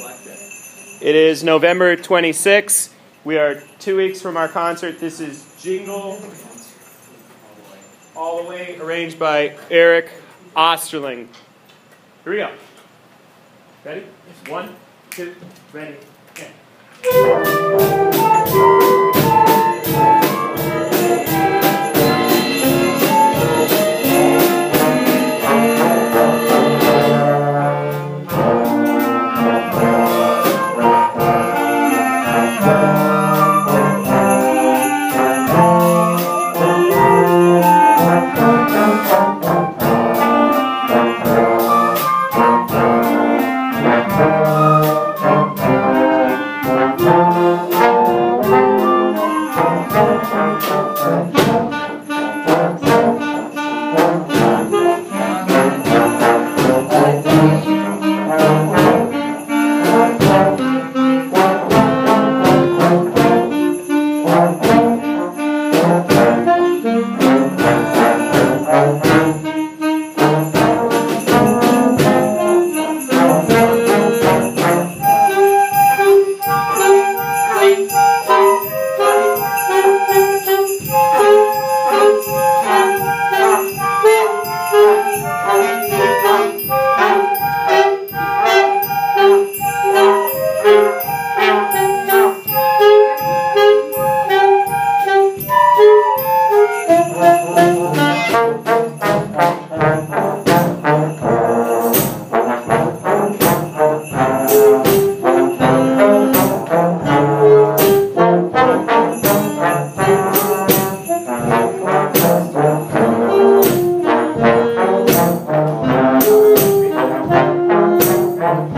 It is November 26th. We are two weeks from our concert. This is Jingle All the Way, arranged by Eric Osterling. Here we go. Ready? One, two, ready. Claro.